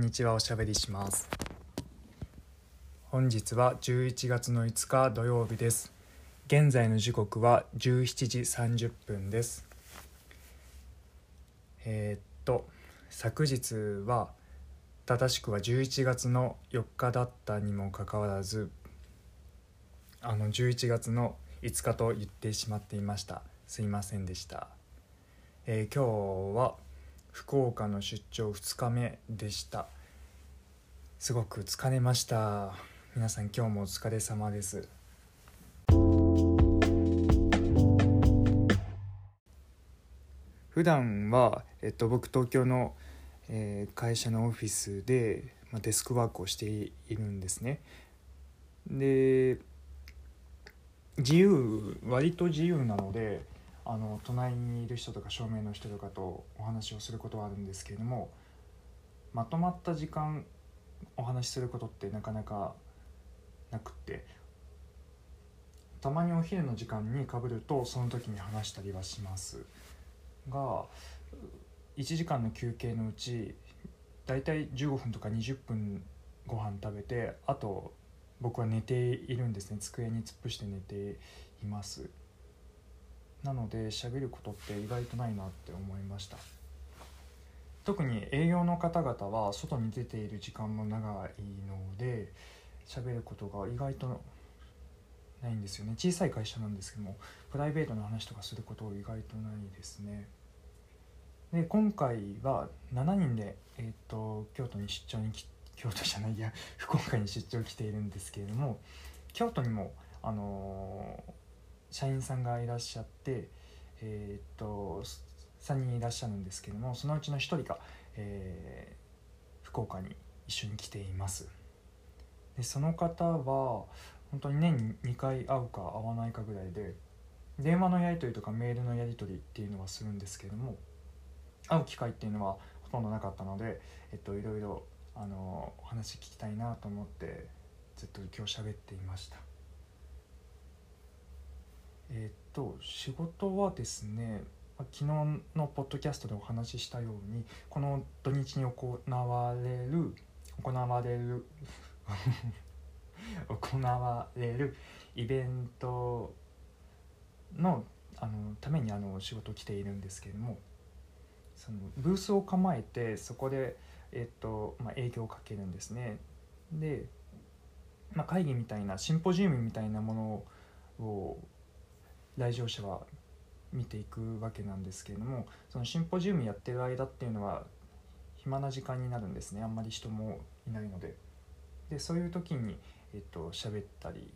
んにちはおしゃべりします。本日は11月の5日土曜日です。現在の時刻は17時30分です。えー、っと昨日は正しくは11月の4日だったにもかかわらずあの11月の5日と言ってしまっていました。すいませんでした、えー、今日は福岡の出張2日目でした。すごく疲れました。皆さん今日もお疲れ様です。普段はえっと僕東京の、えー、会社のオフィスで、まあ、デスクワークをしているんですね。で自由割と自由なのであの隣にいる人とか正面の人とかとお話をすることはあるんですけれどもまとまった時間お話しすることってなかなかなくってたまにお昼の時間にかぶるとその時に話したりはします。が1時間の休憩のうちだいたい15分とか20分ご飯食べてあと僕は寝ているんですね。机に突っ伏して寝ています。なので喋ることって意外とないなって思いました。特に営業の方々は外に出ている時間も長いので喋ることが意外とないんですよね。小さい会社なんですけどもプライベートの話とかすること意外とないですね。で今回は7人で、えーと、京都に出張に京都じゃないや福岡に出張来ているんですけれども京都にもあのー社員さんがいらっしゃって、えー、っと3人いらっしゃるんですけどもそのうちの1人が、えー、福岡に一緒に来ていますでその方は本当に年に2回会うか会わないかぐらいで電話のやり取りとかメールのやり取りっていうのはするんですけども会う機会っていうのはほとんどなかったので、えっと、いろいろあのお話聞きたいなと思ってずっと今日喋っていました。えっ、と仕事はですね昨日のポッドキャストでお話ししたようにこの土日に行われる行われる 行われるイベントのあのためにあの仕事を来ているんですけれどもそのブースを構えてそこで、えっとまあ、営業をかけるんですね。で、まあ、会議みたいなシンポジウムみたいなものを来場者は見ていくわけなんですけれどもそのシンポジウムやってる間っていうのは暇な時間になるんですね。あんまり人もいないので。でそういう時にえっと喋ったり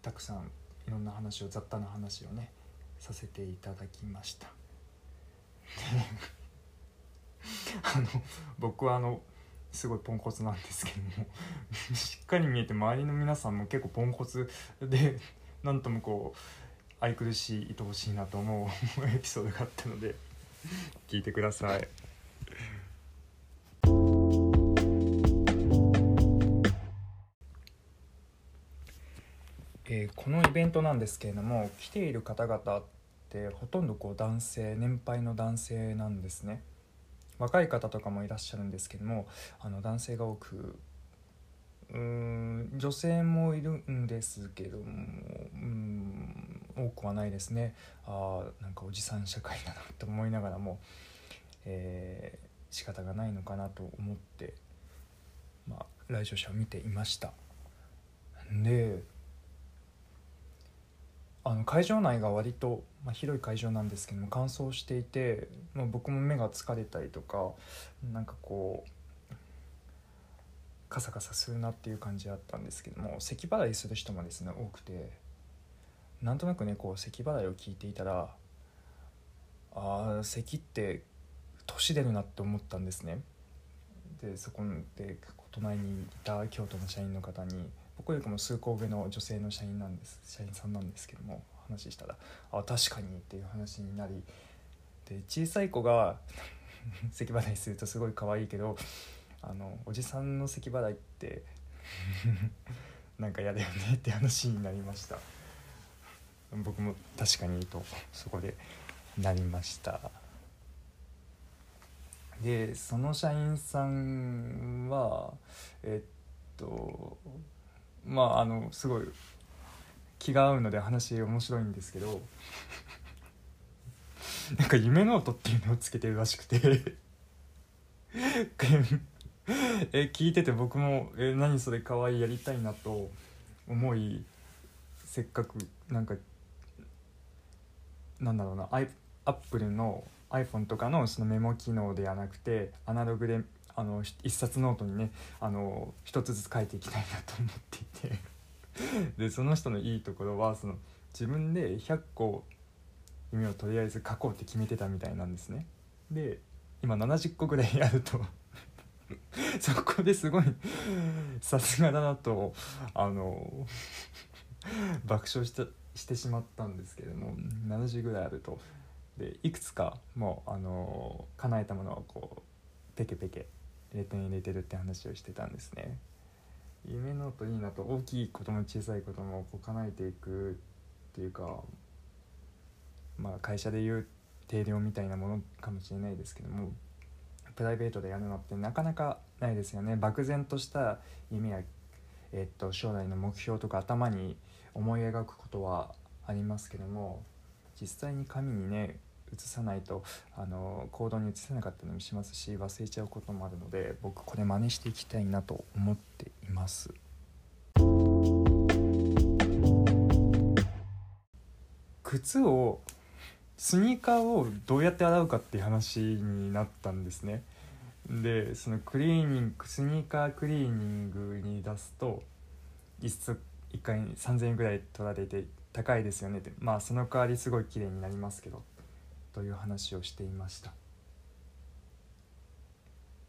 たくさんいろんな話を雑多な話をねさせていただきました。あの僕はあのすごいポンコツなんですけども しっかり見えて周りの皆さんも結構ポンコツでなんともこう愛くるしい愛おしいなと思うエピソードがあったので聞いてください。えー、このイベントなんですけれども来ている方々ってほとんどこう男性年配の男性なんですね若い方とかもいらっしゃるんですけどもあの男性が多くうん女性もいるんですけどもうん多くはないですね。ああなんかおじさん社会だなと思いながらも、えー、仕方がないのかなと思って、まあ、来場者を見ていました。であの会場内が割と、まあ、広い会場なんですけども乾燥していて、まあ、僕も目が疲れたりとかなんかこうカサカサするなっていう感じだったんですけども咳払いする人もですね多くて。なんとなくねこう咳払いを聞いていたらあ咳って年出るなって思ったんですね。でそこで隣にいた京都の社員の方に僕よりも数個上の女性の社員なんです社員さんなんですけども話したら「あ確かに」っていう話になりで小さい子が 咳払いするとすごい可愛いけどあのおじさんの咳払いって なんか嫌だよねって話になりました。僕も確かにとそこでなりました。でその社員さんはえっとまああのすごい気が合うので話面白いんですけど なんか夢ノートっていうのをつけてるらしくて。え聞いてて僕もえ何それかわいいやりたいなと思いせっかくなんかなんだろうなアイアップルの iPhone とかのそのメモ機能ではなくてアナログであの一冊ノートにねあの一つずつ書いていきたいなと思っていて でその人のいいところはその自分で100個夢をとりあえず書こうって決めてたみたいなんですね。で今70個ぐらいあると そこですごいさすがだなとあの爆笑したしてしまったんですけれども70ぐらいあるとでいくつかもうあの叶えたものをこうペケペケレトに入れてるって話をしてたんですね。夢のといいなと大きいことも小さいこともこう叶えていくっていうかまあ会社でいう定量みたいなものかもしれないですけどもプライベートでやるのってなかなかないですよね漠然とした夢や、えっと、将来の目標とか頭に思い描くことはありますけども実際に紙にね移さないとあの行動に移せなかったりもしますし忘れちゃうこともあるので僕これ真似していきたいなと思っています。靴をスニーカーをどうやって洗うかっていう話になったんですねでそのクリーニングスニーカークリーニングに出すと1足1回3000円ぐらい取られて高いですよねって。まあその代わりすごい綺麗になりますけど。という話をしていました。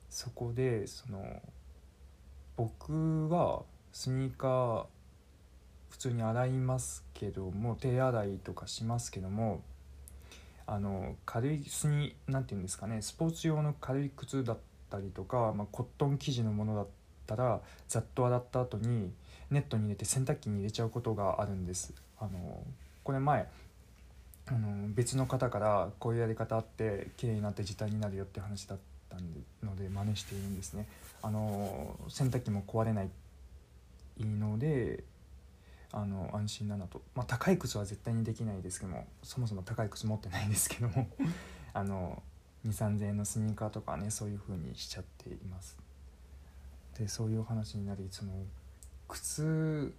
そこでその僕はスニーカー普通に洗いますけども手洗いとかしますけどもあの軽いスニ何て言うんですかねスポーツ用の軽い靴だったりとか、まあ、コットン生地のものだったたらざっと洗った後にネットに入れて洗濯機に入れちゃうことがあるんです。あのこれ前あの別の方からこういうやり方あって綺麗になって時短になるよって話だったので真似しているんですね。あの洗濯機も壊れないのであの安心だなと、まあ、高い靴は絶対にできないですけどもそもそも高い靴持ってないんですけども あの2 3 0 0円のスニーカーとかねそういう風にしちゃっています。でそういうお話になりその靴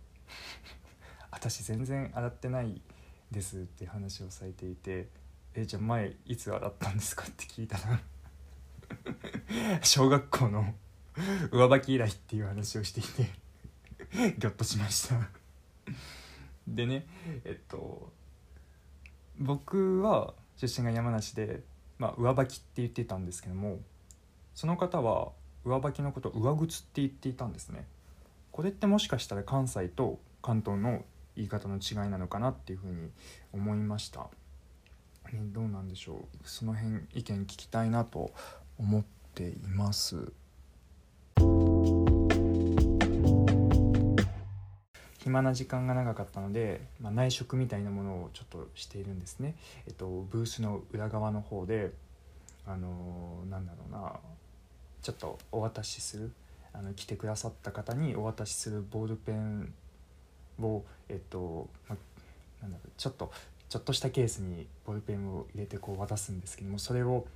私全然洗ってないですって話をされていて「えじゃあ前いつ洗ったんですか?」って聞いたら 小学校の上履き以来っていう話をしていてギョッとしましたでねえっと僕は出身が山梨で、まあ、上履きって言ってたんですけどもその方は上履きのことを上靴って言っていたんですね。これってもしかしたら関西と関東の言い方の違いなのかなっていうふうに思いました、ね、どうなんでしょう。その辺意見聞きたいなと思っています。暇な時間が長かったので、まあ、内職みたいなものをちょっとしているんですね、えっと、ブースの裏側の方であのー、なんだろうな。ちょっとお渡しするあの来てくださった方にお渡しするボールペンをえっと、ま、なんだろうちょっとちょっとしたケースにボールペンを入れてこう渡すんですけどもそれを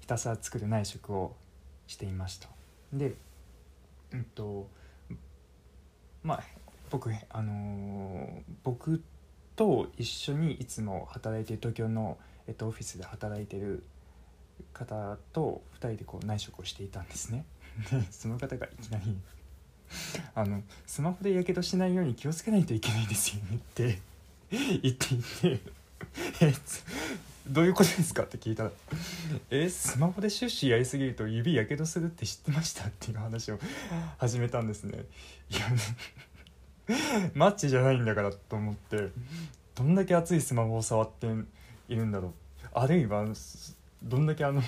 ひたすら作る内職をしていました。でうんとまあ僕あのー、僕と一緒にいつも働いてる東京の、えっと、オフィスで働いてる方と2人でこう内職をしていたんですねで その方がいきなりあの「スマホでやけどしないように気をつけないといけないですよね」って 言っていて えどういうことですか?」って聞いたら「えスマホでシュッシュやりすぎると指やけどするって知ってました?」っていう話を始めたんですね。いやマッチじゃないんだからと思ってどんだけ熱いスマホを触っているんだろうあるいはどんだけあの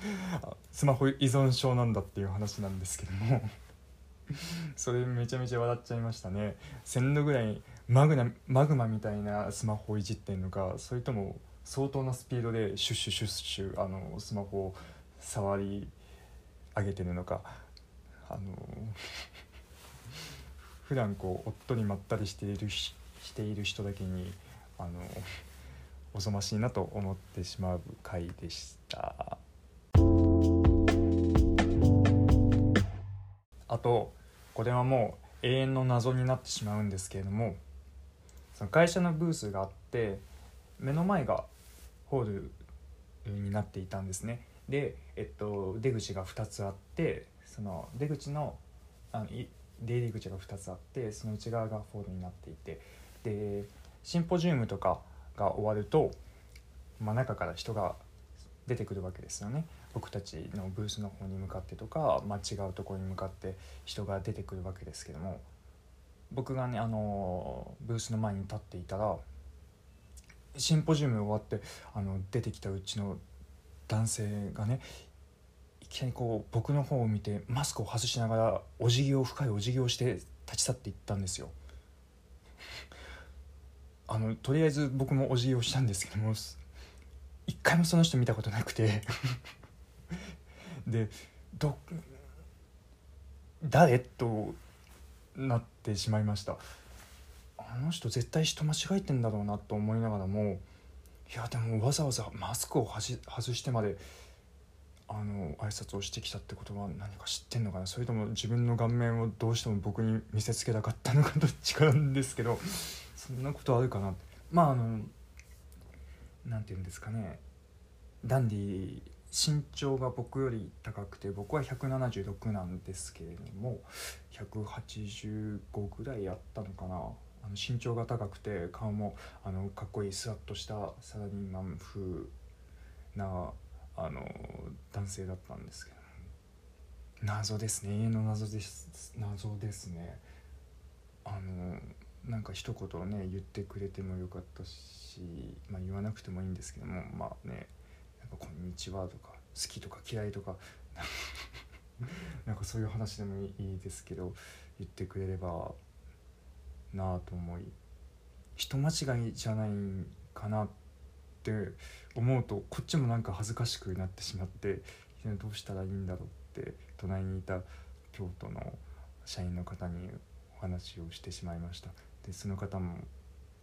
スマホ依存症なんだっていう話なんですけども。それめちゃめちゃ笑っちゃいましたね。1000度ぐらいマグナマグマみたいなスマホをいじってんのかそれとも相当なスピードでシュッシュシュッシュあのスマホを触り上げてるのか。あの普段こう夫にまったりしているしている人だけにあのおぞましいなと思ってしまう回でした。あとこれはもう永遠の謎になってしまうんですけれどもその会社のブースがあって目の前がホールになっていたんですね。で、えっと、出口が2つあってその出口のあの出入り口が2つあってその内側がホールになっていて。でシンポジウムとかが終わると、まあ、中から人が出てくるわけですよね僕たちのブースの方に向かってとか、まあ、違うところに向かって人が出てくるわけですけども僕がねあのブースの前に立っていたらシンポジウム終わってあの出てきたうちの男性がねいきなりこう僕の方を見てマスクを外しながらお辞儀を深いお辞儀をして立ち去っていったんですよ。あのとりあえず僕もお辞儀をしたんですけども一回もその人見たことなくて。でど誰？となってしまいました。あの人絶対人間違えてんだろうなと思いながらもいやでもわざわざマスクを外してまであの挨拶をしてきたってことは何か知ってんのかな？それとも自分の顔面をどうしても僕に見せつけたかったのかどっちかなんですけど そんなことあるかな？まああの何て言うんですかね。ダンディ身長が僕より高くて僕は176なんですけれども185ぐらいあったのかな。あの身長が高くて顔もあのかっこいいスラッとしたサラリーマン風なあの男性だったんですけど。謎ですね。永遠の謎です。謎ですね。あのなんか一言ね言ってくれてもよかったし、まあ、言わなくてもいいんですけどもまあね「なんかこんにちは」とか「好き」とか「嫌い」とかなんかそういう話でもいいですけど言ってくれればなあと思い人間違いじゃないかなって思うとこっちもなんか恥ずかしくなってしまってどうしたらいいんだろうって隣にいた京都の社員の方にお話をしてしまいました。でその方も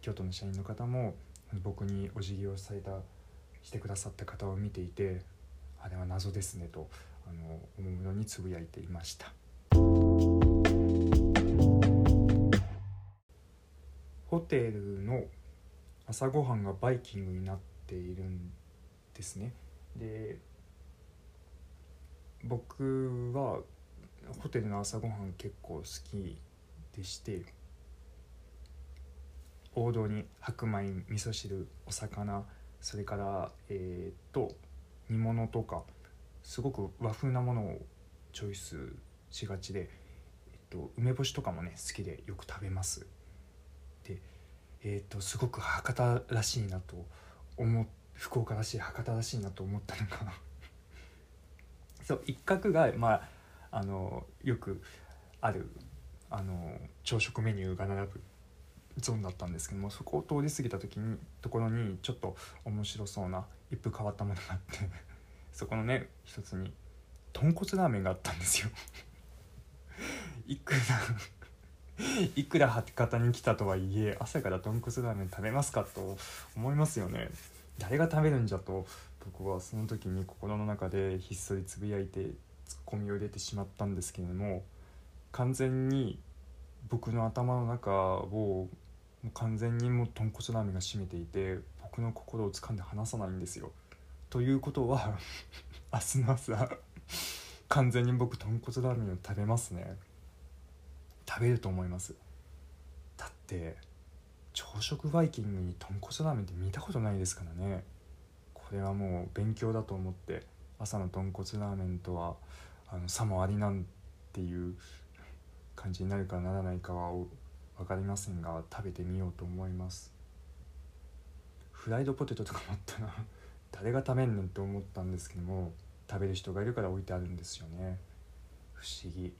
京都の社員の方も僕にお辞儀をされたしてくださった方を見ていてあれは謎ですねとあの思うようにつぶやいていました。ホテルの朝ごはんがバイキングになってているんですね。で僕はホテルの朝ごはん結構好きでして王道に白米味噌汁お魚それからえっ、と煮物とかすごく和風なものをチョイスしがちで、えっと、梅干しとかもね好きでよく食べます。でえっとすごく博多らしいなと思福岡らしい博多らしいなと思ったのが そう一角がまああのよくあるあの朝食メニューが並ぶゾーンだったんですけどもそこを通り過ぎた時にところにちょっと面白そうな一風変わったものがあって そこのね一つに豚骨ラーメンがあったんですよ。いくら いくら博多に来たとはいえ朝から豚骨ラーメン食べますかと思いますよね誰が食べるんじゃと僕はその時に心の中でひっそりつぶやいてツッコミを入れてしまったんですけれども完全に僕の頭の中を完全にもう豚骨ラーメンが占めていて僕の心を掴んで離さないんですよ。ということは 明日の朝完全に僕豚骨ラーメンを食べますね食べると思います。だって朝食バイキングに豚骨ラーメンって見たことないですからね。これはもう勉強だと思って朝の豚骨ラーメンとはあの差もありなんていう感じになるかならないかは分かりませんが食べてみようと思います。フライドポテトとかもあったら誰が食べんねんって思ったんですけども食べる人がいるから置いてあるんですよね。不思議。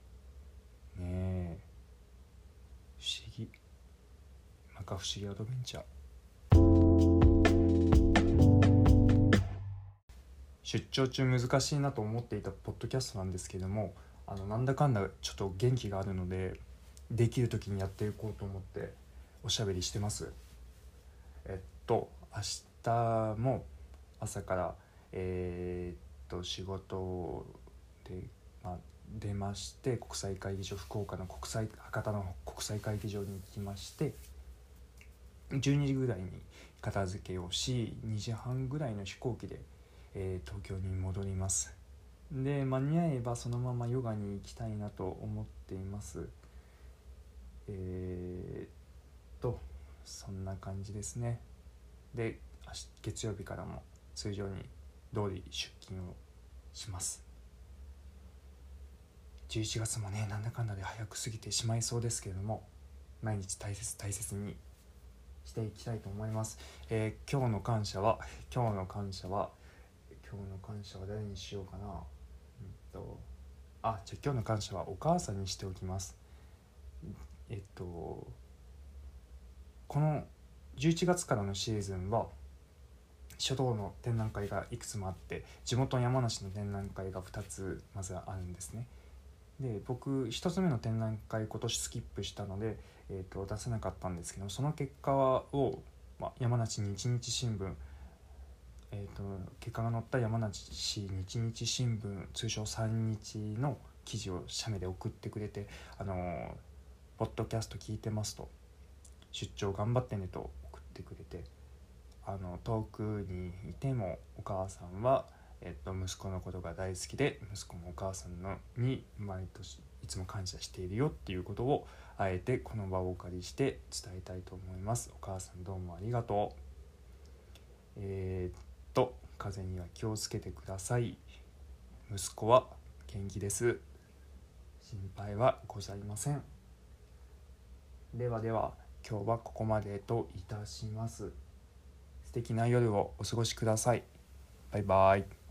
ねえ。思議。摩訶不思議アドベンチャー。出張中難しいなと思っていたポッドキャストなんですけどもあのなんだかんだちょっと元気があるのでできる時にやっていこうと思っておしゃべりしてます。えっと明日も朝からえー、っと仕事で、まあ、出まして国際会議場福岡の国際博多の国際会議場に行きまして12時ぐらいに片付けをし2時半ぐらいの飛行機で、えー、東京に戻ります。で間に合えばそのままヨガに行きたいなと思っています。えー、っとそんな感じですね。で月曜日からも通常に通り出勤をします。11月もねなんだかんだで早く過ぎてしまいそうですけれども毎日大切大切にしていきたいと思います、えー、今日の感謝は今日の感謝は今日の感謝は誰にしようかな。うんとあじゃあ今日の感謝はお母さんにしておきます。えっとこの11月からのシーズンは書道の展覧会がいくつもあって地元山梨の展覧会が2つまずあるんですね。で僕1つ目の展覧会今年スキップしたので、えーと、出せなかったんですけどその結果を、まあ、山梨日日新聞、えーと、結果が載った山梨市日日新聞通称3日の記事を写メで送ってくれて「あのー、ポッドキャスト聞いてます」と「出張頑張ってね」と送ってくれてあの遠くにいてもお母さんは、えっと、息子のことが大好きで息子もお母さんのに毎年いつも感謝しているよっていうことをあえてこの場をお借りして伝えたいと思います。お母さんどうもありがとう。えー、っと風邪には気をつけてください。息子は元気です。心配はございません。ではでは今日はここまでといたします。素敵な夜をお過ごしください。バイバイ。